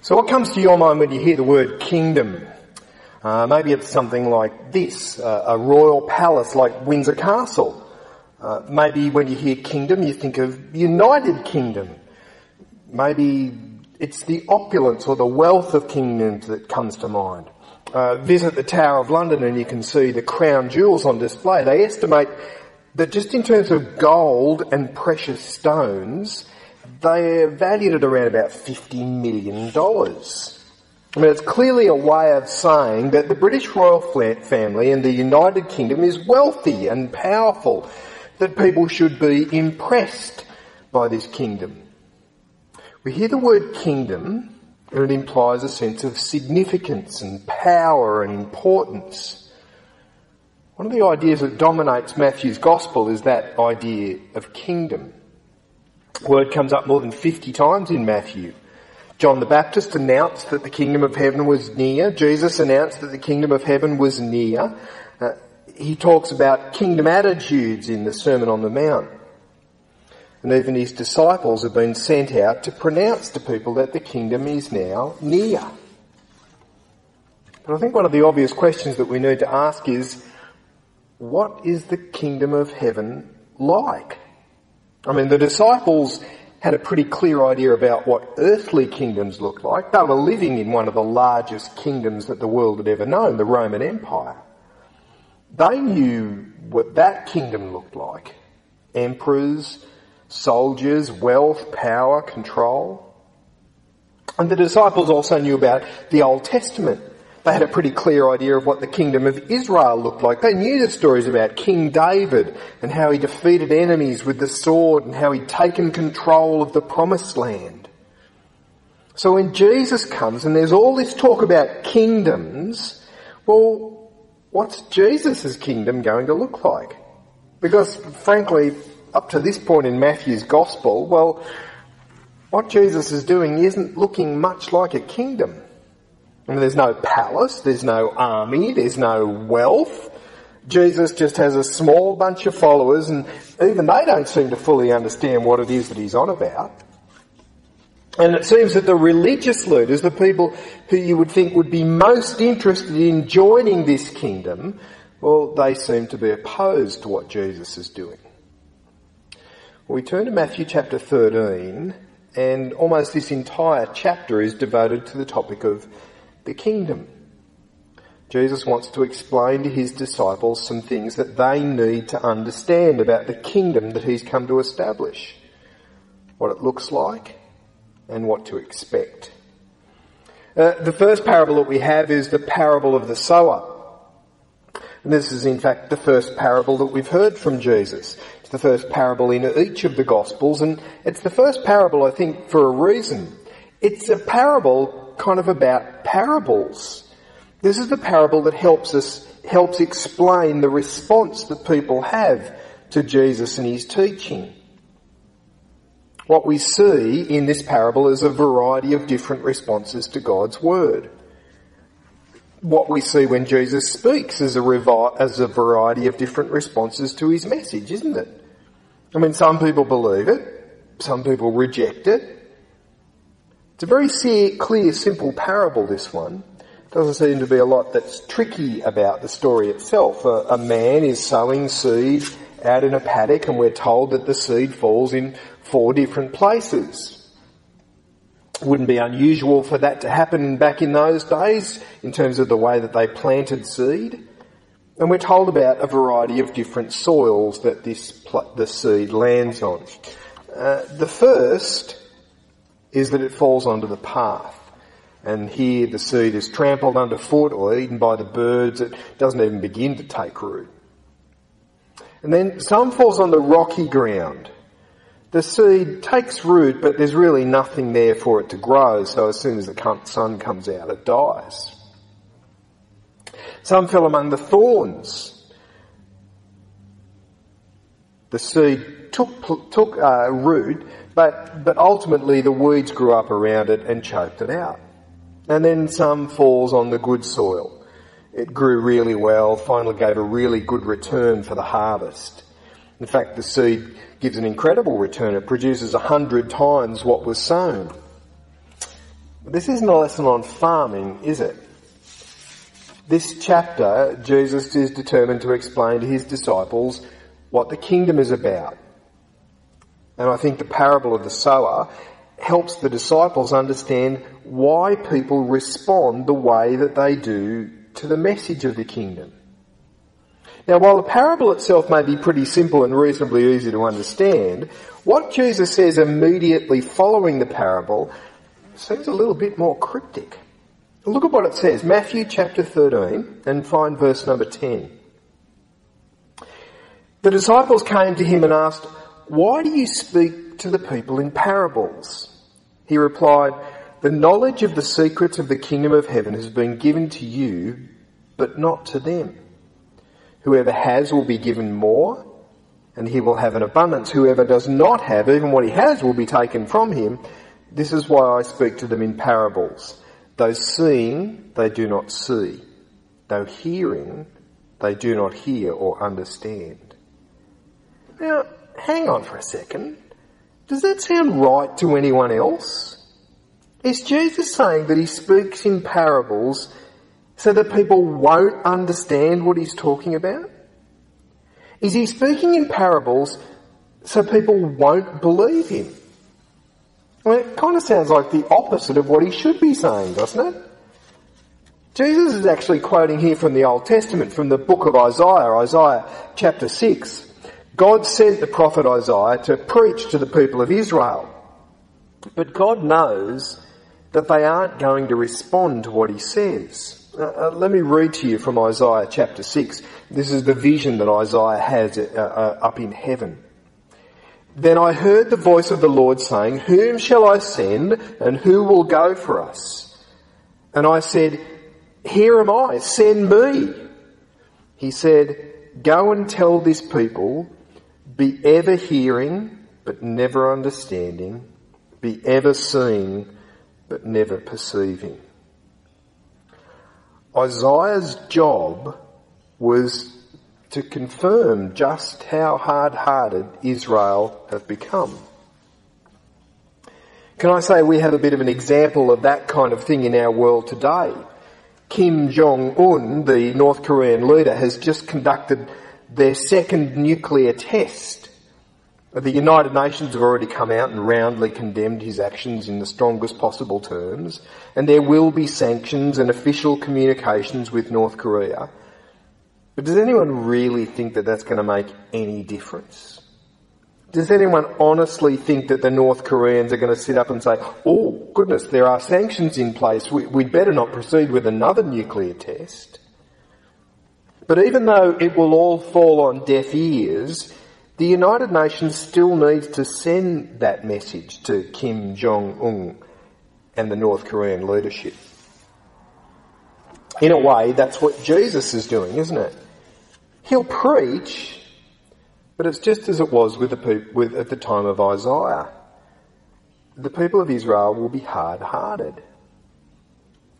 So what comes to your mind when you hear the word kingdom? Uh, maybe it's something like this, uh, a royal palace like Windsor Castle. Uh, maybe when you hear kingdom, you think of United Kingdom. Maybe it's the opulence or the wealth of kingdoms that comes to mind. Uh, visit the Tower of London and you can see the crown jewels on display. They estimate that just in terms of gold and precious stones, they're valued at around about $50 million. I mean, it's clearly a way of saying that the British royal family and the United Kingdom is wealthy and powerful, that people should be impressed by this kingdom. We hear the word kingdom and it implies a sense of significance and power and importance. One of the ideas that dominates Matthew's gospel is that idea of kingdom. Word comes up more than 50 times in Matthew. John the Baptist announced that the kingdom of heaven was near. Jesus announced that the kingdom of heaven was near. Uh, he talks about kingdom attitudes in the Sermon on the Mount. And even his disciples have been sent out to pronounce to people that the kingdom is now near. But I think one of the obvious questions that we need to ask is, what is the kingdom of heaven like? I mean, the disciples had a pretty clear idea about what earthly kingdoms looked like. They were living in one of the largest kingdoms that the world had ever known, the Roman Empire. They knew what that kingdom looked like. Emperors, soldiers, wealth, power, control. And the disciples also knew about the Old Testament. They had a pretty clear idea of what the kingdom of Israel looked like. They knew the stories about King David and how he defeated enemies with the sword and how he'd taken control of the promised land. So when Jesus comes and there's all this talk about kingdoms, well, what's Jesus' kingdom going to look like? Because frankly, up to this point in Matthew's gospel, well, what Jesus is doing isn't looking much like a kingdom. I mean, there's no palace, there's no army, there's no wealth. Jesus just has a small bunch of followers and even they don't seem to fully understand what it is that he's on about. And it seems that the religious leaders, the people who you would think would be most interested in joining this kingdom, well, they seem to be opposed to what Jesus is doing. We turn to Matthew chapter 13 and almost this entire chapter is devoted to the topic of the kingdom. Jesus wants to explain to his disciples some things that they need to understand about the kingdom that he's come to establish. What it looks like and what to expect. Uh, the first parable that we have is the parable of the sower. And this is in fact the first parable that we've heard from Jesus. It's the first parable in each of the Gospels, and it's the first parable, I think, for a reason. It's a parable kind of about parables. This is the parable that helps us, helps explain the response that people have to Jesus and his teaching. What we see in this parable is a variety of different responses to God's Word what we see when Jesus speaks is a, revi- as a variety of different responses to his message, isn't it? I mean, some people believe it, some people reject it. It's a very clear, simple parable, this one. Doesn't seem to be a lot that's tricky about the story itself. A, a man is sowing seed out in a paddock and we're told that the seed falls in four different places wouldn't be unusual for that to happen back in those days in terms of the way that they planted seed. And we're told about a variety of different soils that this the seed lands on. Uh, the first is that it falls onto the path. And here the seed is trampled underfoot or eaten by the birds. It doesn't even begin to take root. And then some falls on the rocky ground the seed takes root, but there's really nothing there for it to grow, so as soon as the sun comes out, it dies. Some fell among the thorns. The seed took, took uh, root, but, but ultimately the weeds grew up around it and choked it out. And then some falls on the good soil. It grew really well, finally gave a really good return for the harvest. In fact, the seed gives an incredible return. It produces a hundred times what was sown. But This isn't a lesson on farming, is it? This chapter, Jesus is determined to explain to his disciples what the kingdom is about. And I think the parable of the sower helps the disciples understand why people respond the way that they do to the message of the kingdom. Now, while the parable itself may be pretty simple and reasonably easy to understand, what Jesus says immediately following the parable seems a little bit more cryptic. Look at what it says, Matthew chapter 13, and find verse number 10. The disciples came to him and asked, Why do you speak to the people in parables? He replied, The knowledge of the secrets of the kingdom of heaven has been given to you, but not to them. Whoever has will be given more, and he will have an abundance. Whoever does not have, even what he has will be taken from him. This is why I speak to them in parables. Though seeing, they do not see. Though hearing, they do not hear or understand. Now, hang on for a second. Does that sound right to anyone else? Is Jesus saying that he speaks in parables so that people won't understand what he's talking about? Is he speaking in parables so people won't believe him? Well, it kind of sounds like the opposite of what he should be saying, doesn't it? Jesus is actually quoting here from the Old Testament, from the book of Isaiah, Isaiah chapter 6. God sent the prophet Isaiah to preach to the people of Israel. But God knows that they aren't going to respond to what he says. Uh, uh, let me read to you from Isaiah chapter 6. This is the vision that Isaiah has uh, uh, up in heaven. Then I heard the voice of the Lord saying, Whom shall I send and who will go for us? And I said, Here am I, send me. He said, Go and tell this people, be ever hearing, but never understanding, be ever seeing, but never perceiving. Isaiah's job was to confirm just how hard-hearted Israel have become. Can I say we have a bit of an example of that kind of thing in our world today? Kim Jong-un, the North Korean leader, has just conducted their second nuclear test. The United Nations have already come out and roundly condemned his actions in the strongest possible terms, and there will be sanctions and official communications with North Korea. But does anyone really think that that's going to make any difference? Does anyone honestly think that the North Koreans are going to sit up and say, oh goodness, there are sanctions in place, we, would better not proceed with another nuclear test? But even though it will all fall on deaf ears, the United Nations still needs to send that message to Kim Jong-un and the North Korean leadership. In a way, that's what Jesus is doing, isn't it? He'll preach, but it's just as it was with the people, with, at the time of Isaiah. The people of Israel will be hard-hearted.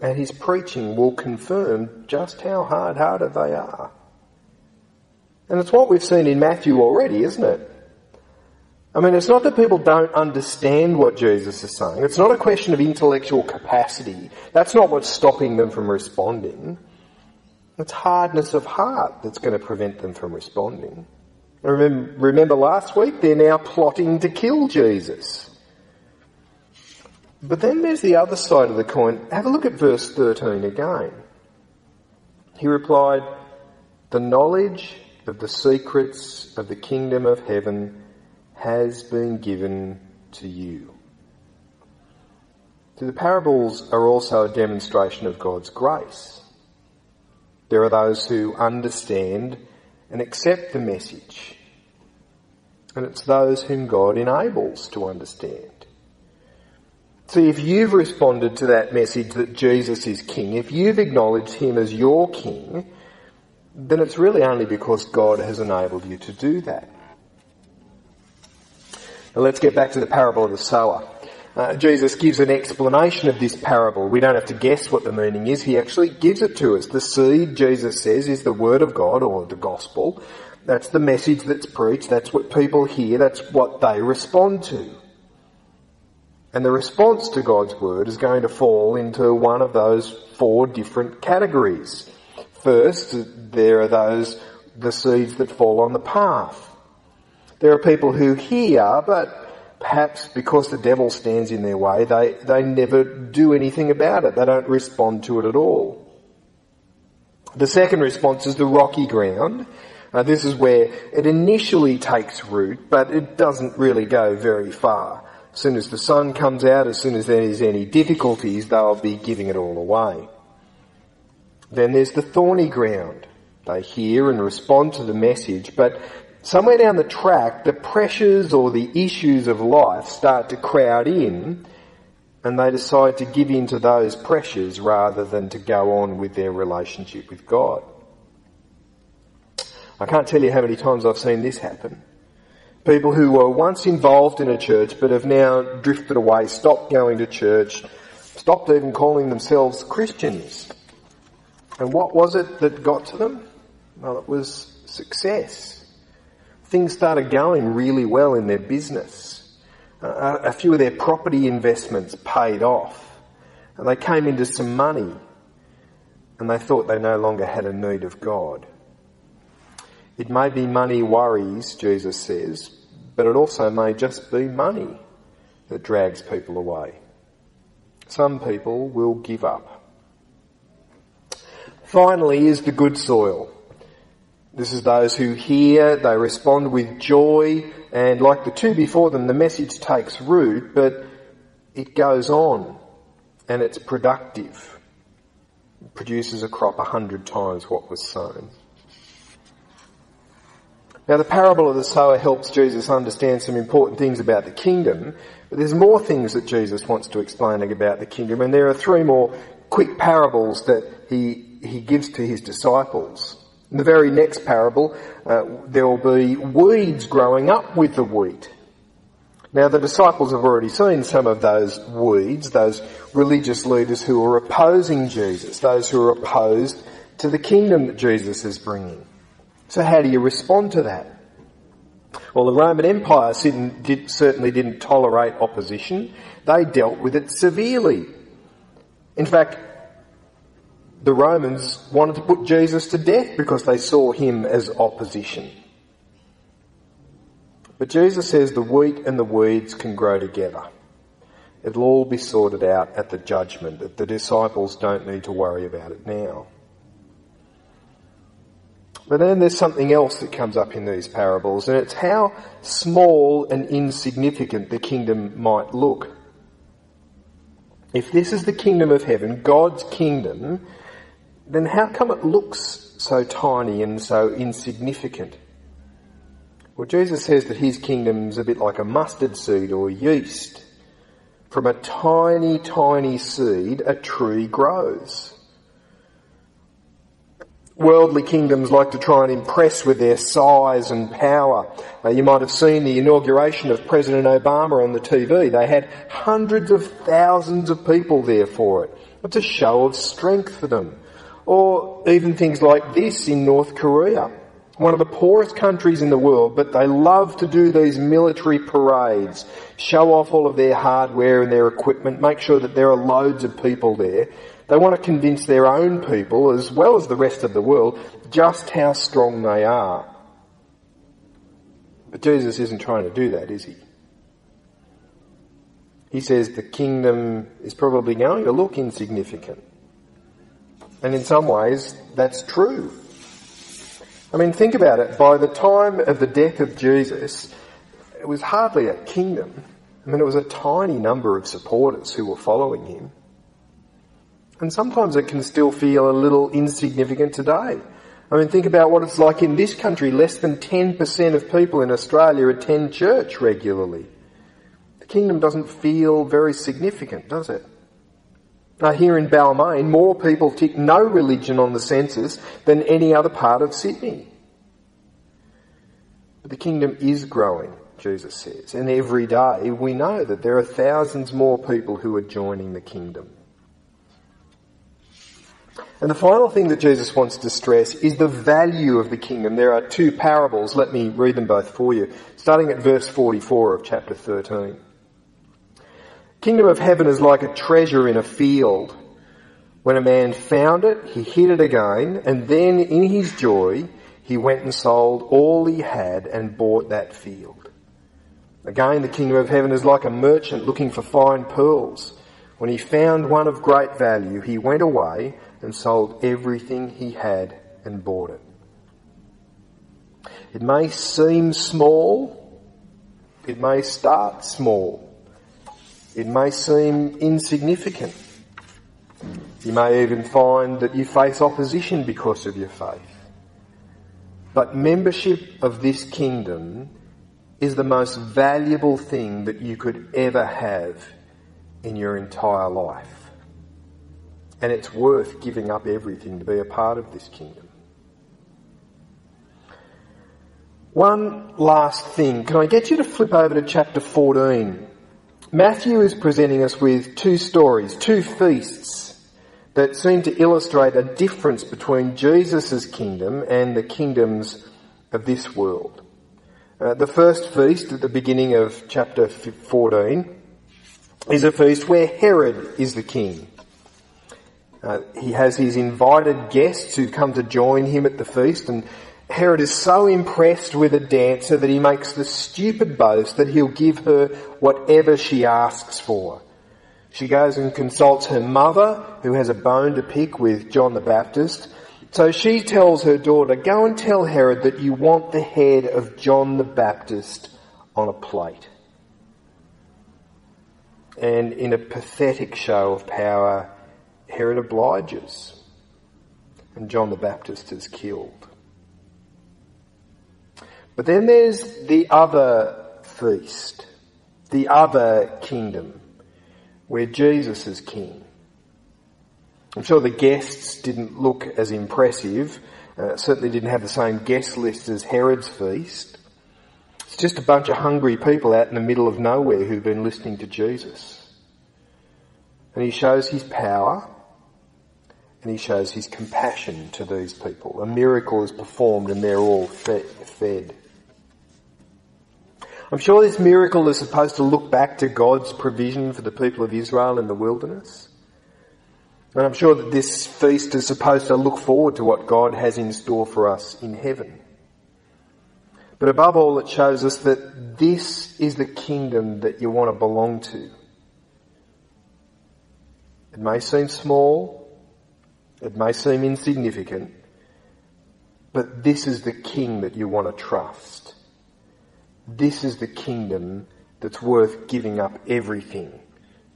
And his preaching will confirm just how hard-hearted they are. And it's what we've seen in Matthew already, isn't it? I mean, it's not that people don't understand what Jesus is saying. It's not a question of intellectual capacity. That's not what's stopping them from responding. It's hardness of heart that's going to prevent them from responding. Remember, remember last week, they're now plotting to kill Jesus. But then there's the other side of the coin. Have a look at verse 13 again. He replied, The knowledge of the secrets of the kingdom of heaven has been given to you. So the parables are also a demonstration of God's grace. There are those who understand and accept the message. And it's those whom God enables to understand. See, if you've responded to that message that Jesus is King, if you've acknowledged Him as your King, then it's really only because God has enabled you to do that. Now let's get back to the parable of the sower. Uh, Jesus gives an explanation of this parable. We don't have to guess what the meaning is. He actually gives it to us. The seed, Jesus says, is the word of God or the gospel. That's the message that's preached. That's what people hear. That's what they respond to. And the response to God's word is going to fall into one of those four different categories. First, there are those, the seeds that fall on the path. There are people who hear, but perhaps because the devil stands in their way, they, they never do anything about it. They don't respond to it at all. The second response is the rocky ground. Uh, this is where it initially takes root, but it doesn't really go very far. As soon as the sun comes out, as soon as there's any difficulties, they'll be giving it all away. Then there's the thorny ground. They hear and respond to the message, but somewhere down the track, the pressures or the issues of life start to crowd in and they decide to give in to those pressures rather than to go on with their relationship with God. I can't tell you how many times I've seen this happen. People who were once involved in a church but have now drifted away, stopped going to church, stopped even calling themselves Christians. And what was it that got to them? Well, it was success. Things started going really well in their business a few of their property investments paid off. And they came into some money and they thought they no longer had a need of God. It may be money worries, Jesus says, but it also may just be money that drags people away. Some people will give up. Finally is the good soil. This is those who hear, they respond with joy, and like the two before them, the message takes root, but it goes on and it's productive. It produces a crop a hundred times what was sown. Now the parable of the sower helps Jesus understand some important things about the kingdom, but there's more things that Jesus wants to explain about the kingdom, and there are three more quick parables that he, he gives to his disciples. In the very next parable, uh, there will be weeds growing up with the wheat. Now the disciples have already seen some of those weeds, those religious leaders who are opposing Jesus, those who are opposed to the kingdom that Jesus is bringing. So how do you respond to that? Well, the Roman Empire certainly didn't tolerate opposition. They dealt with it severely. In fact, the Romans wanted to put Jesus to death because they saw him as opposition. But Jesus says the wheat and the weeds can grow together. It'll all be sorted out at the judgment, the disciples don't need to worry about it now. But then there's something else that comes up in these parables, and it's how small and insignificant the kingdom might look. If this is the kingdom of heaven, God's kingdom, then how come it looks so tiny and so insignificant? Well, Jesus says that his kingdom's a bit like a mustard seed or yeast. From a tiny, tiny seed, a tree grows. Worldly kingdoms like to try and impress with their size and power. Uh, you might have seen the inauguration of President Obama on the TV. They had hundreds of thousands of people there for it. It's a show of strength for them. Or even things like this in North Korea. One of the poorest countries in the world, but they love to do these military parades, show off all of their hardware and their equipment, make sure that there are loads of people there. They want to convince their own people, as well as the rest of the world, just how strong they are. But Jesus isn't trying to do that, is he? He says the kingdom is probably going to look insignificant. And in some ways, that's true. I mean, think about it. By the time of the death of Jesus, it was hardly a kingdom. I mean, it was a tiny number of supporters who were following him. And sometimes it can still feel a little insignificant today. I mean, think about what it's like in this country. Less than 10% of people in Australia attend church regularly. The kingdom doesn't feel very significant, does it? Now here in Balmain, more people tick no religion on the census than any other part of Sydney. But the kingdom is growing, Jesus says, and every day we know that there are thousands more people who are joining the kingdom. And the final thing that Jesus wants to stress is the value of the kingdom. There are two parables. Let me read them both for you. Starting at verse 44 of chapter 13. Kingdom of heaven is like a treasure in a field. When a man found it, he hid it again, and then in his joy, he went and sold all he had and bought that field. Again, the kingdom of heaven is like a merchant looking for fine pearls. When he found one of great value, he went away and sold everything he had and bought it. It may seem small, it may start small, it may seem insignificant. You may even find that you face opposition because of your faith. But membership of this kingdom is the most valuable thing that you could ever have in your entire life. And it's worth giving up everything to be a part of this kingdom. One last thing. Can I get you to flip over to chapter 14? Matthew is presenting us with two stories, two feasts that seem to illustrate a difference between Jesus' kingdom and the kingdoms of this world. Uh, the first feast at the beginning of chapter 14 is a feast where Herod is the king. Uh, he has his invited guests who come to join him at the feast and Herod is so impressed with a dancer that he makes the stupid boast that he'll give her whatever she asks for. She goes and consults her mother, who has a bone to pick with John the Baptist. So she tells her daughter, go and tell Herod that you want the head of John the Baptist on a plate. And in a pathetic show of power, Herod obliges. And John the Baptist is killed. But then there's the other feast, the other kingdom, where Jesus is king. I'm sure the guests didn't look as impressive, uh, certainly didn't have the same guest list as Herod's feast. It's just a bunch of hungry people out in the middle of nowhere who've been listening to Jesus. And he shows his power and he shows his compassion to these people. A miracle is performed and they're all fed. I'm sure this miracle is supposed to look back to God's provision for the people of Israel in the wilderness. And I'm sure that this feast is supposed to look forward to what God has in store for us in heaven. But above all, it shows us that this is the kingdom that you want to belong to. It may seem small, it may seem insignificant, but this is the king that you want to trust. This is the kingdom that's worth giving up everything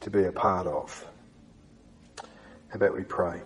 to be a part of. How about we pray?